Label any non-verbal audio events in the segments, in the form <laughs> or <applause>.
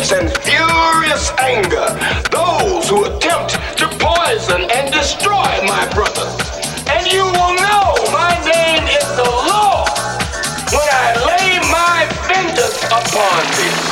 vengeance and furious anger those who attempt to poison and destroy my brothers. And you will know my name is the Lord when I lay my vengeance upon thee.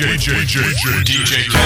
DJ DJ DJ DJ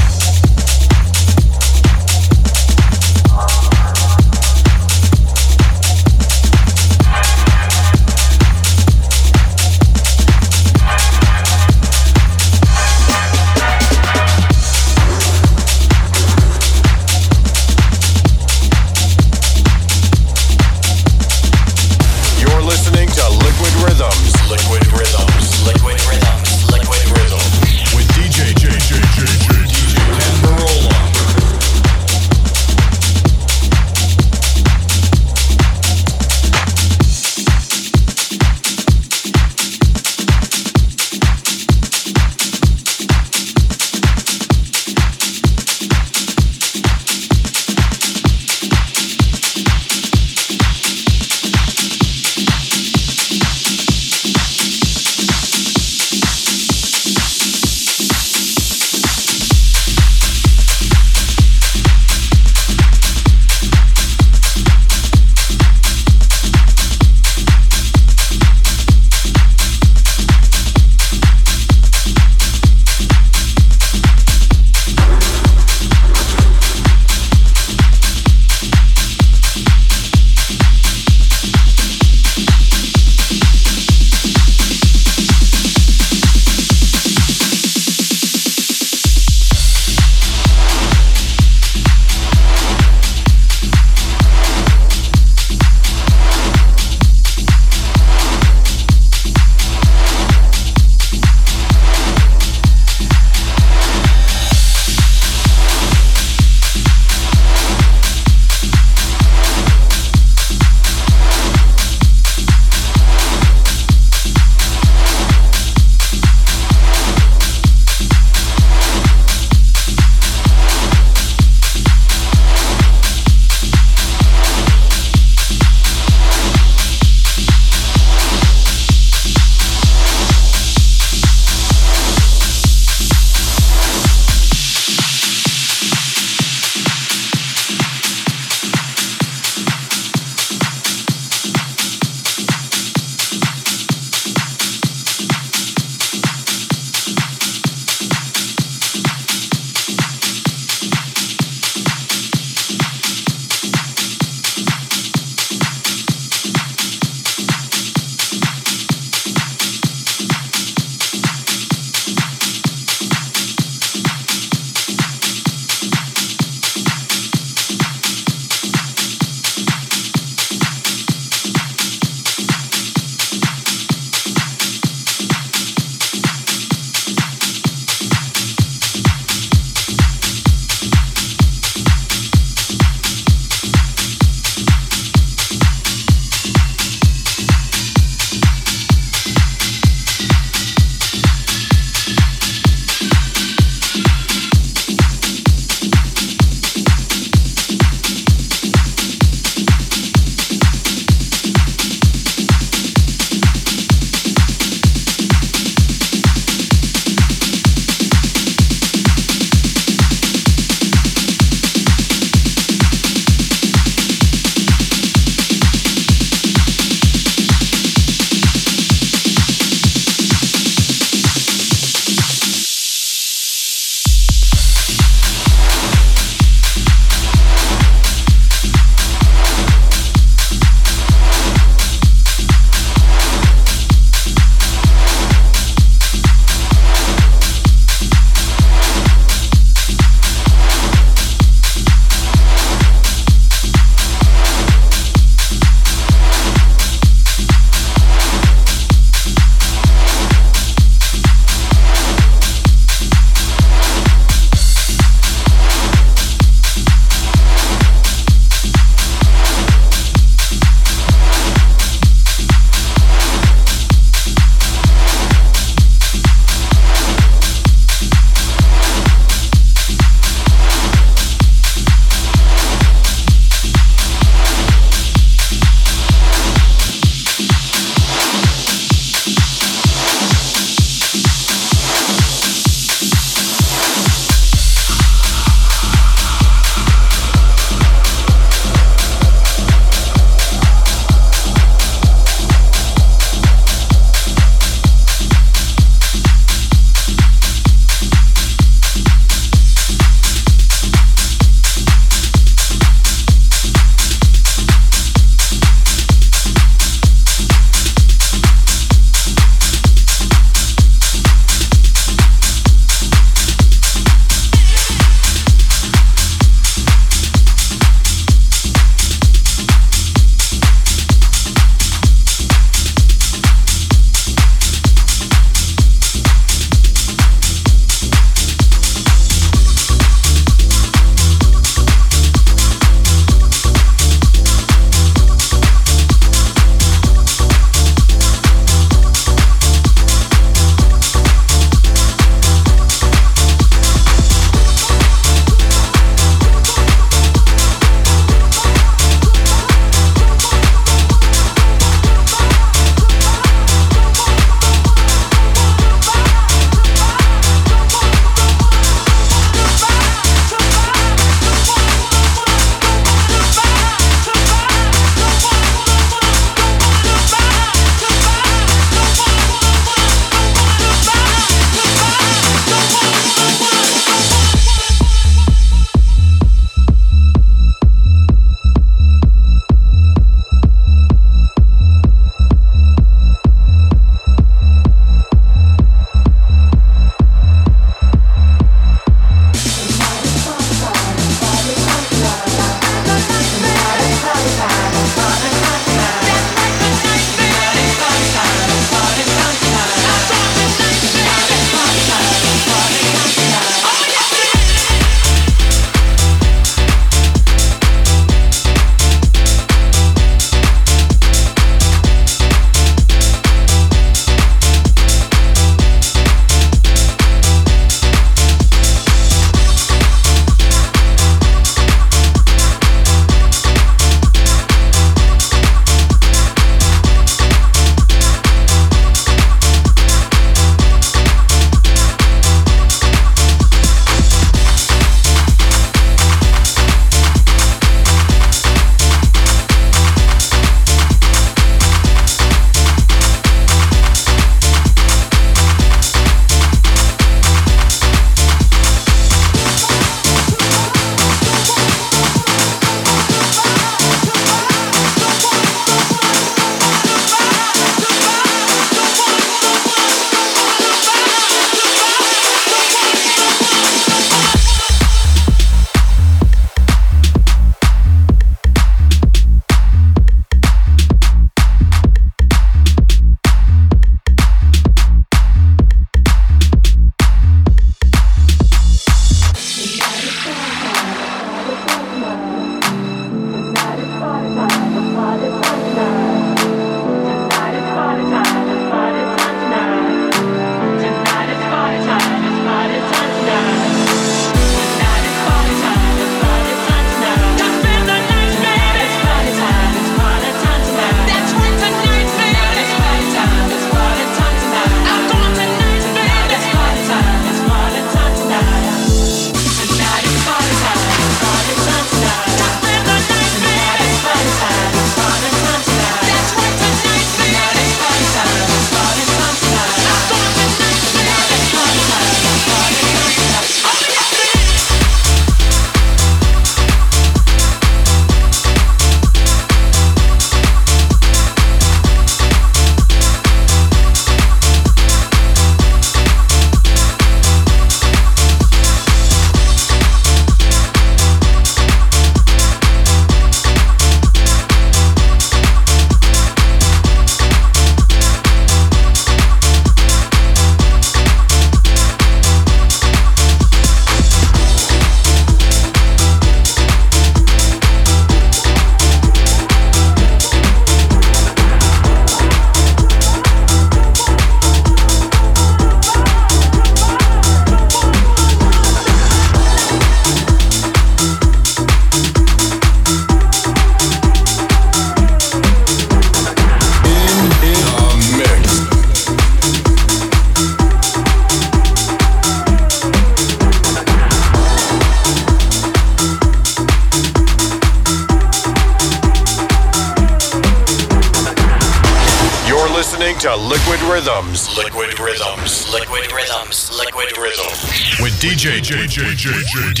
DJ DJ DJ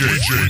DJ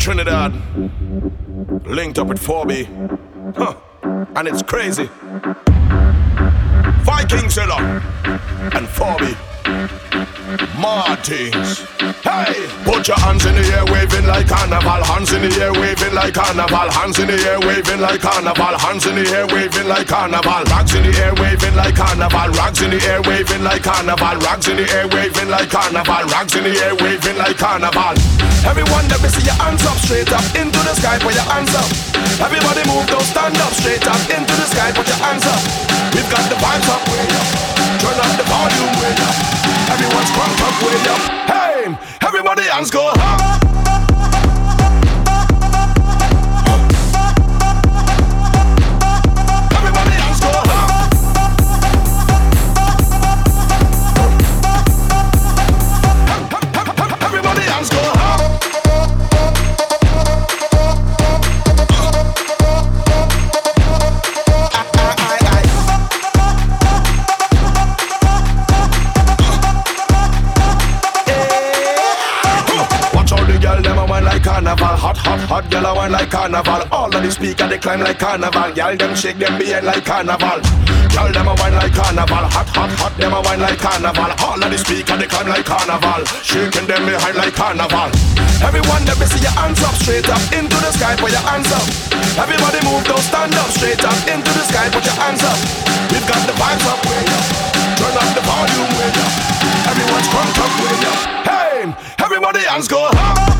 Trinidad, linked up with 4B. Huh. And it's crazy. Viking Zilla and 4B. Martins. Hey! Put your hands in the air, waving like carnival. Hands in the air, waving like carnival. Hands in the air, waving like carnival. Hands in the air, waving like carnival. Rags in the air, waving like carnival. Rags in the air, waving like carnival. Rags in the air, waving like carnival. Rags in the air, waving like carnival. Everyone, let me see your hands up, straight up into the sky. Put your hands up. Everybody move, don't stand up, straight up into the sky. Put your hands up. We've got the vibes up, way up. Turn up the volume, way up. Everyone's crunk up, way up. Hey, everybody, hands go up. Carnival. All of the speaker they climb like carnival. Y'all them shake them behind like carnival. Y'all them a wine like carnival. Hot, hot, hot, them a wine like carnival. All of the speaker they climb like carnival. Shaking them behind like carnival. Everyone let me see your hands up, straight up into the sky, put your hands up. Everybody move, don't stand up, straight up into the sky, put your hands up. We've got the vibes up, way up. Turn up the volume, way up. Everyone's crunk up, way up. Hey, everybody hands go up.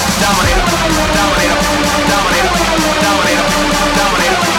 dominate, dominate, dominate, dominate, dominate,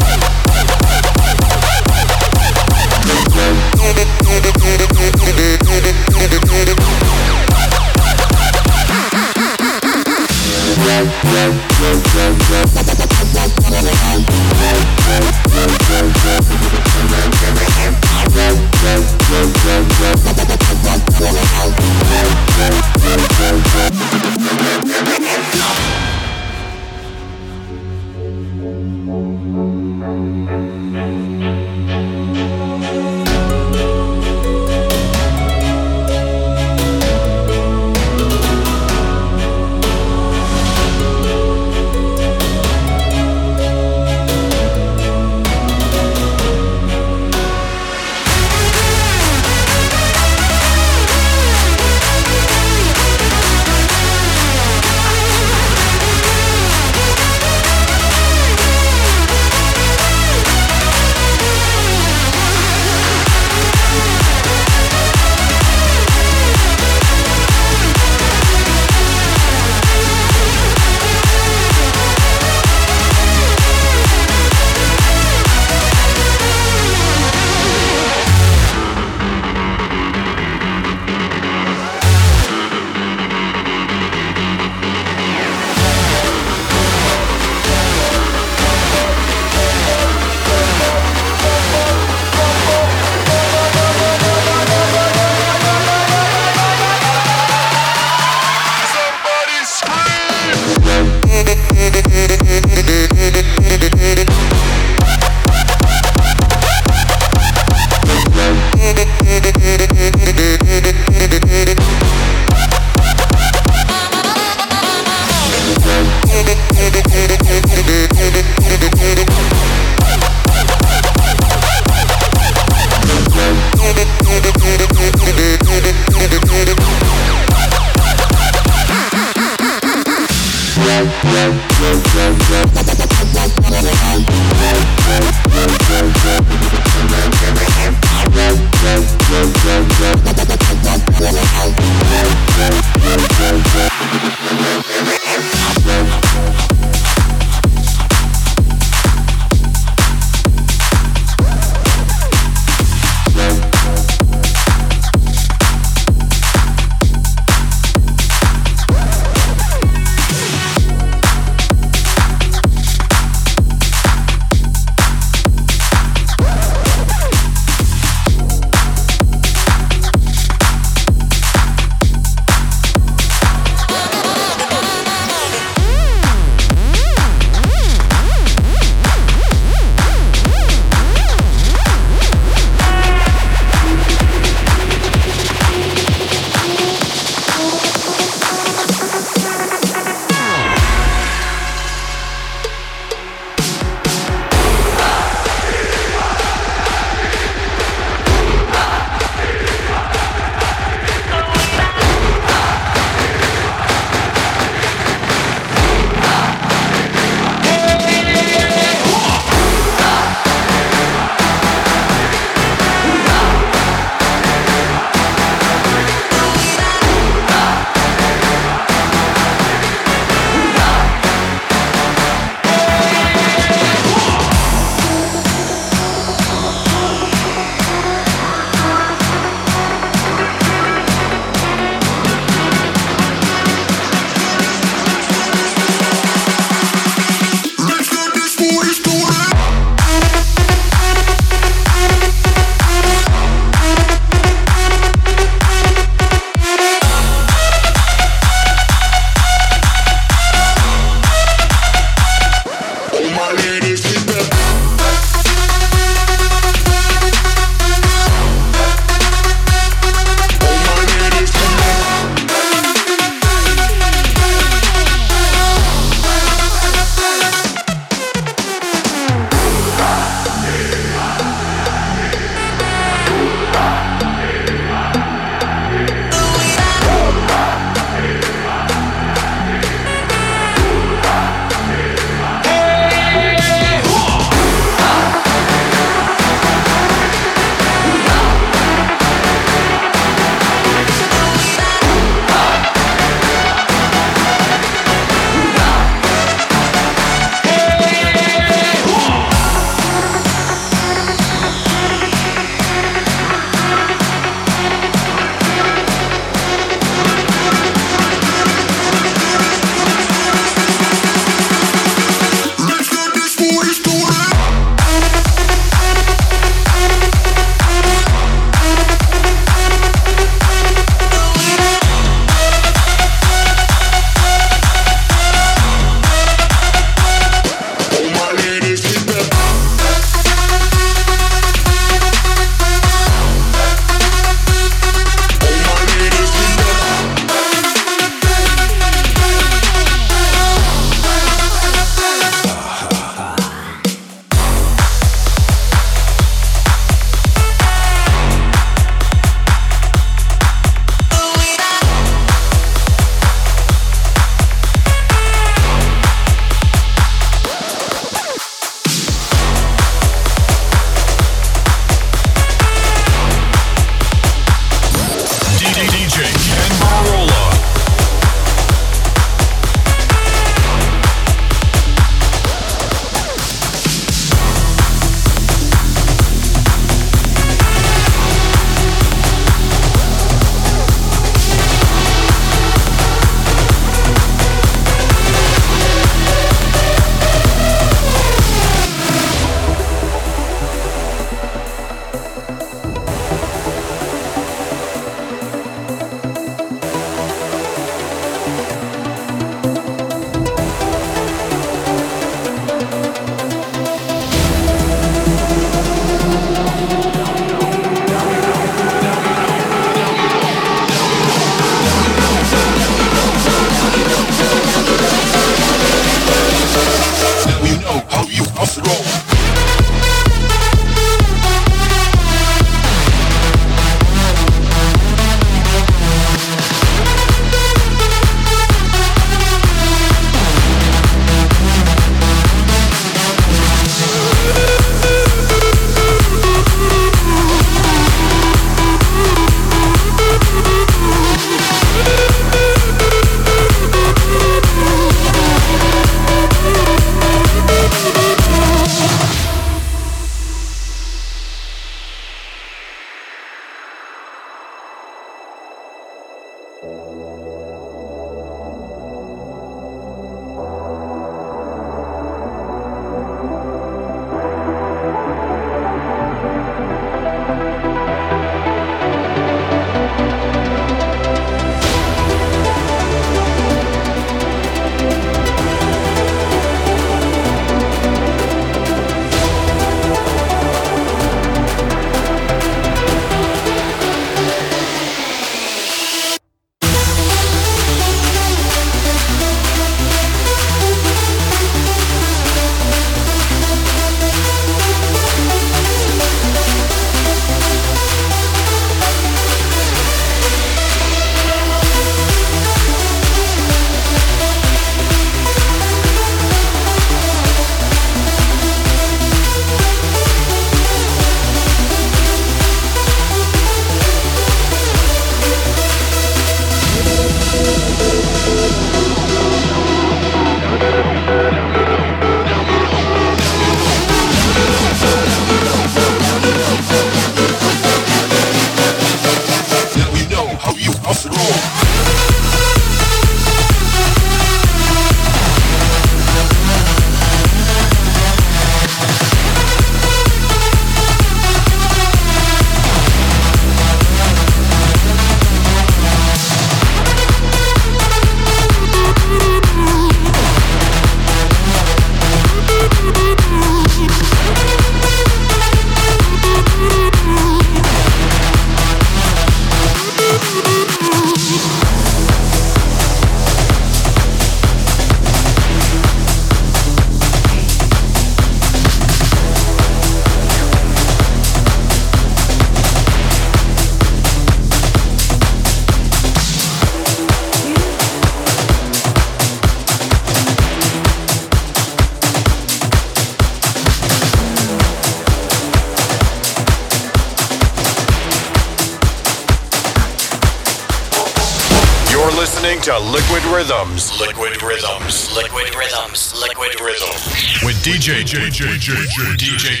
DJ, DJ, DJ, DJ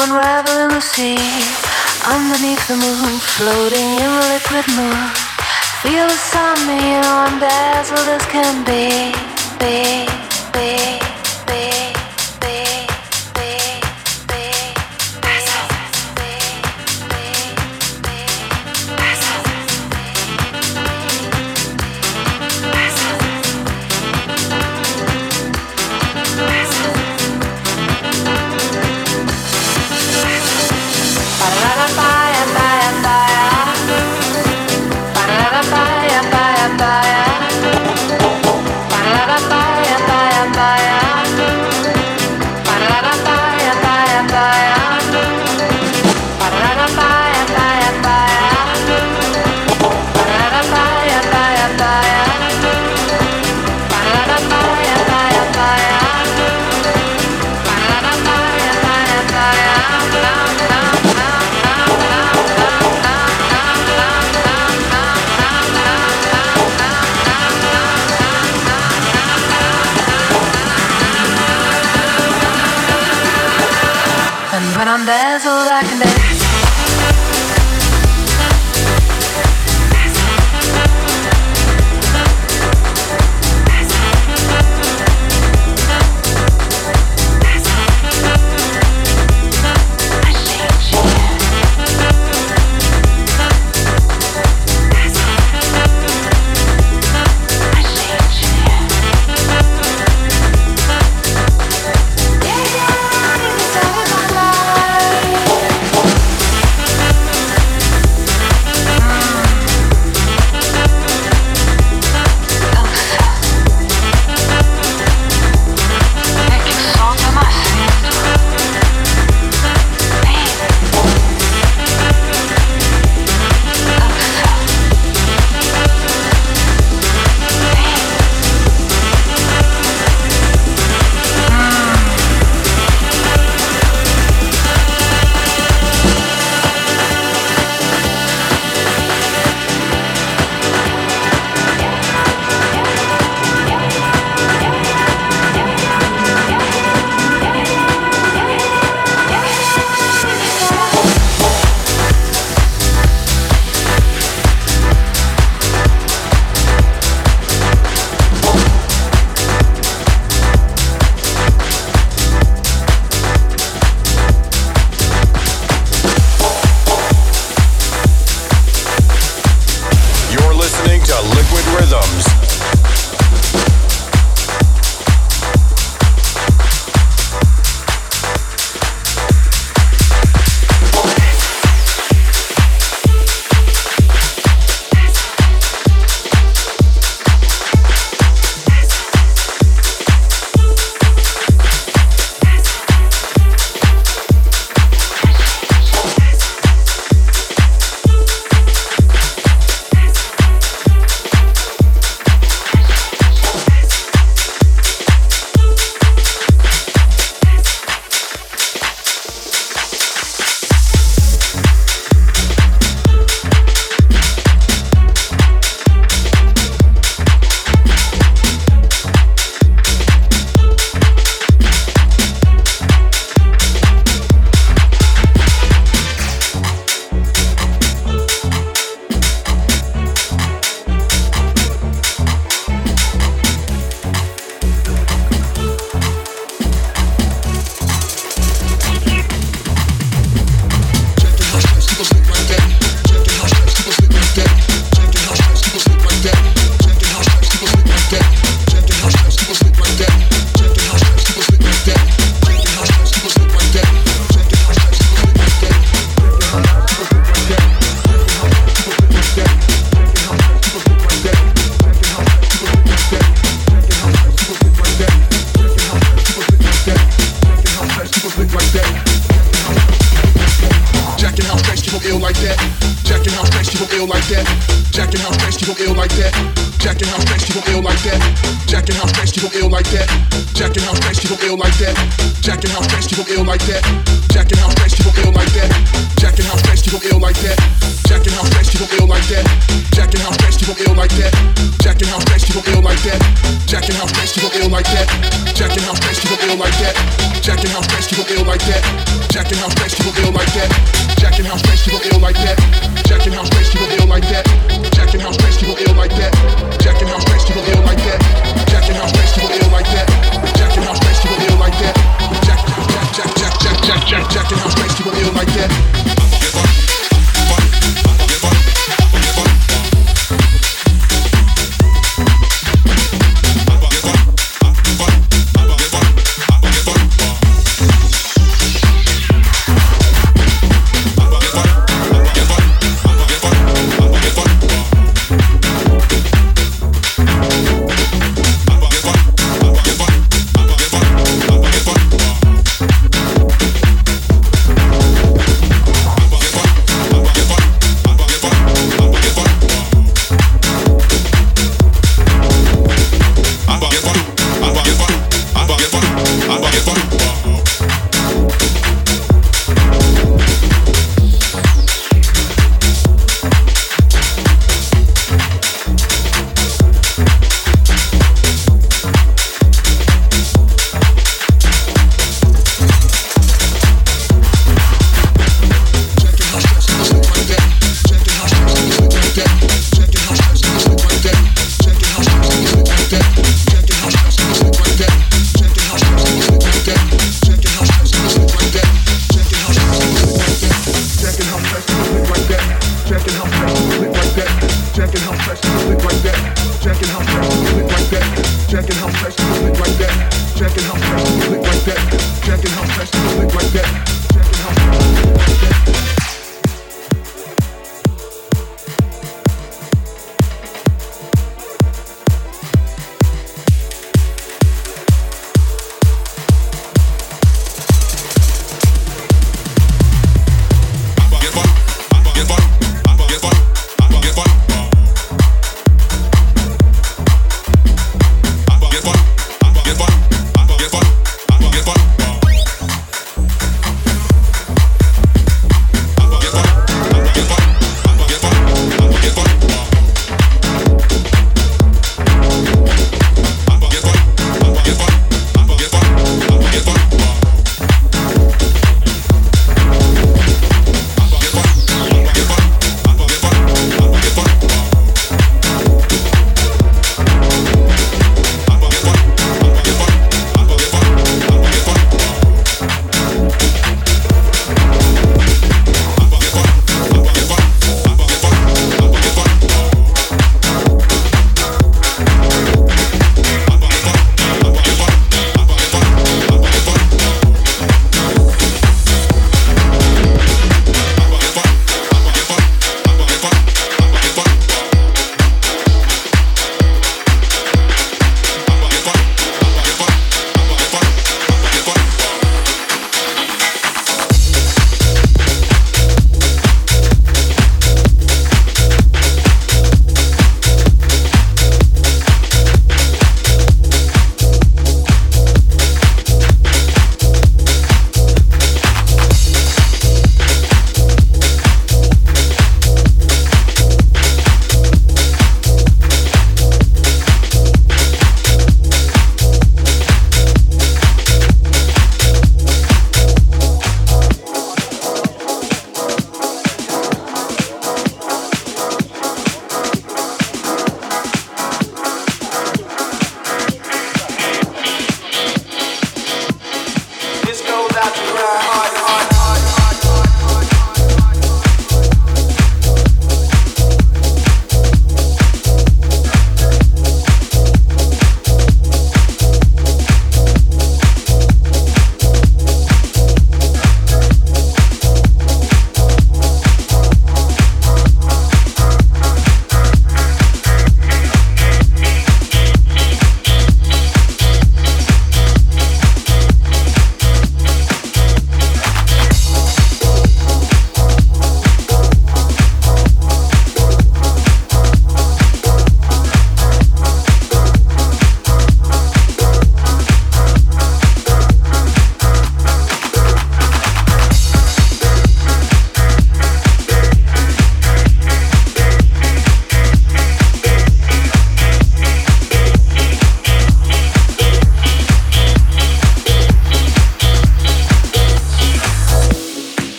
to unravel in the sea. Underneath the moon, floating.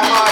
my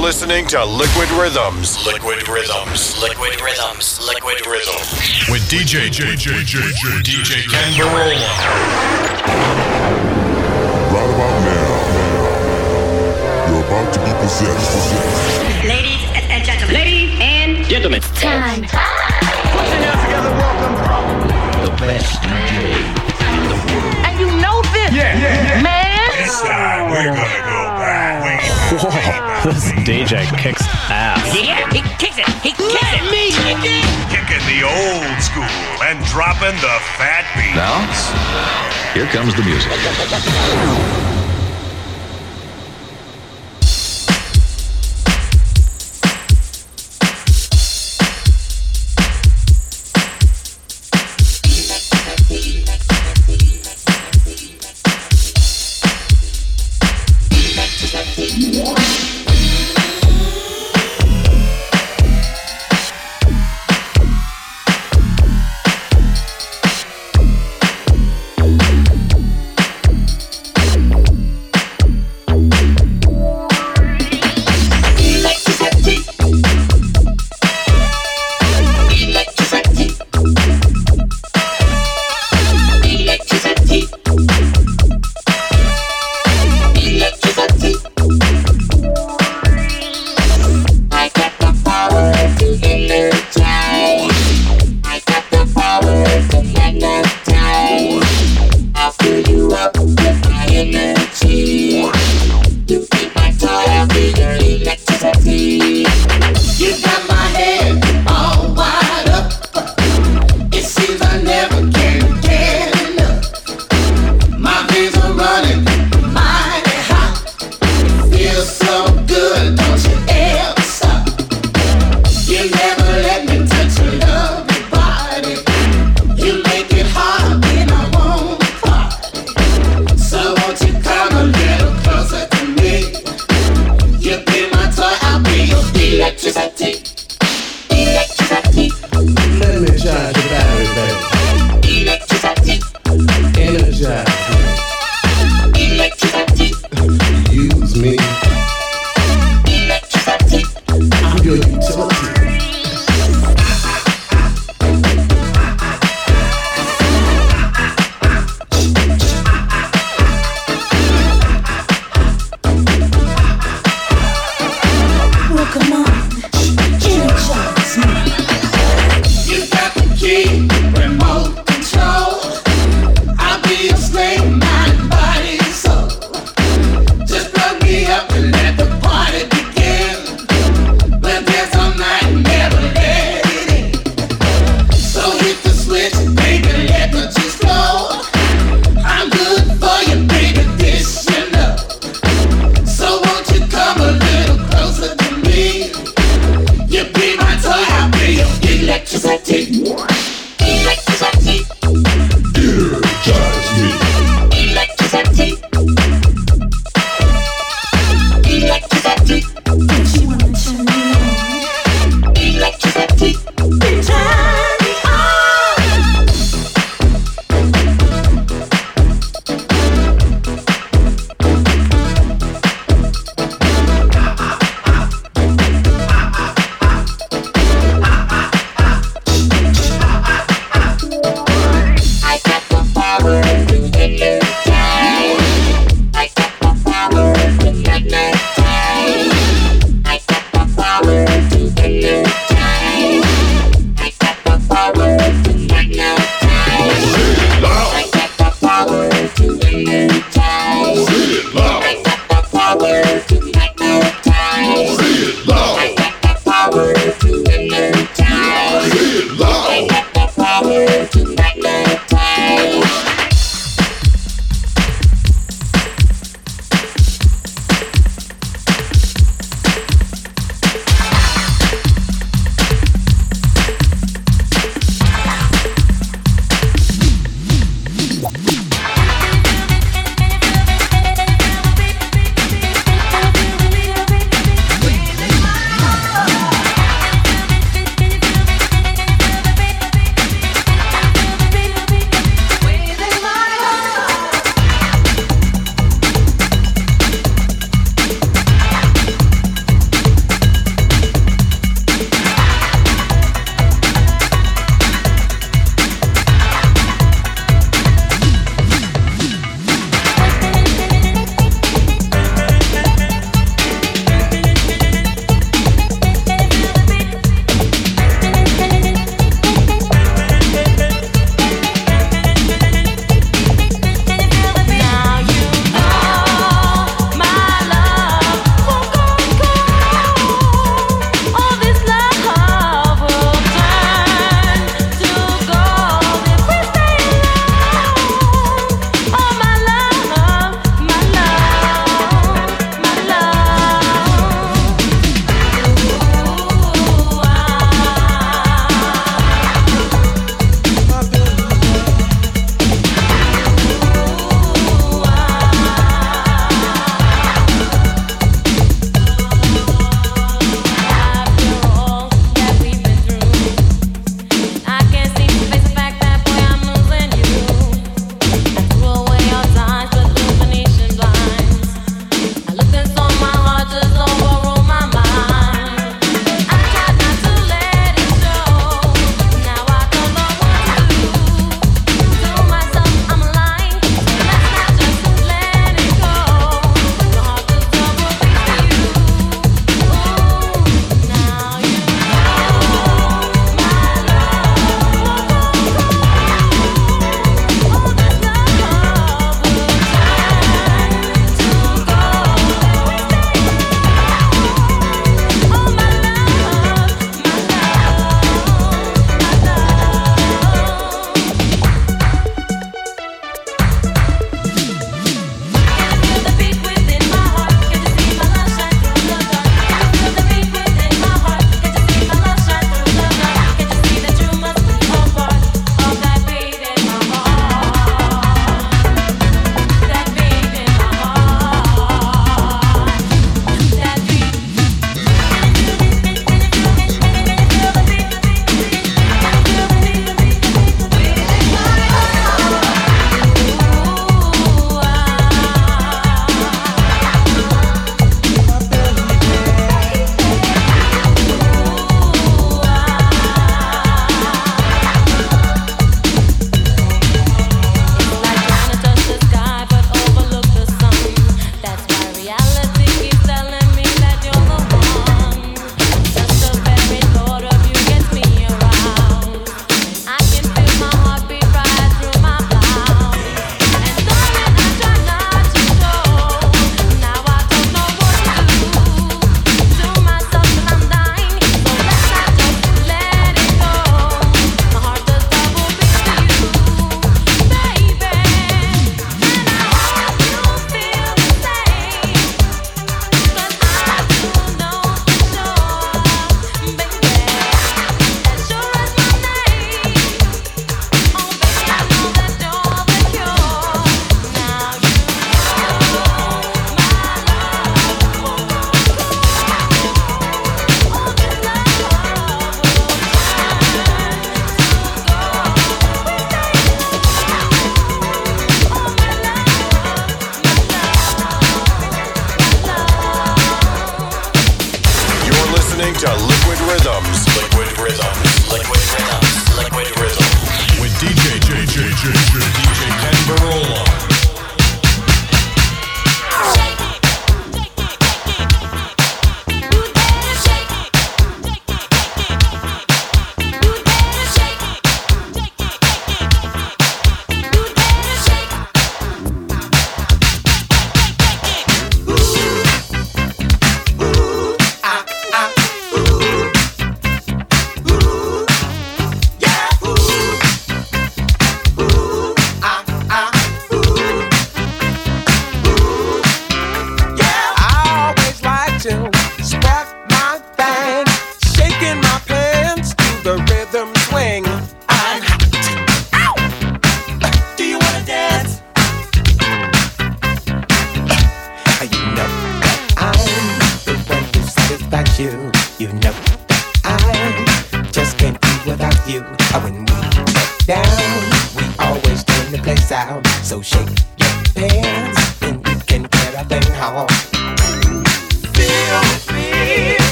listening to Liquid Rhythms. Liquid Rhythms. Liquid Rhythms. Liquid Rhythms. With DJ DJ DJ DJ Kenn Burrola. Right about now, you're about to be possessed. Ladies and gentlemen. Ladies and gentlemen. Time. Put your hands together. Welcome. The best DJ in the world. And you know this. Yeah, yeah, yeah. Man. This time we're gonna go back. Whoa, this <laughs> DJ kicks ass. Yeah, he kicks it. He kicks it. Me. Kicking the old school and dropping the fat beat. Now, here comes the music. Your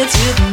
me love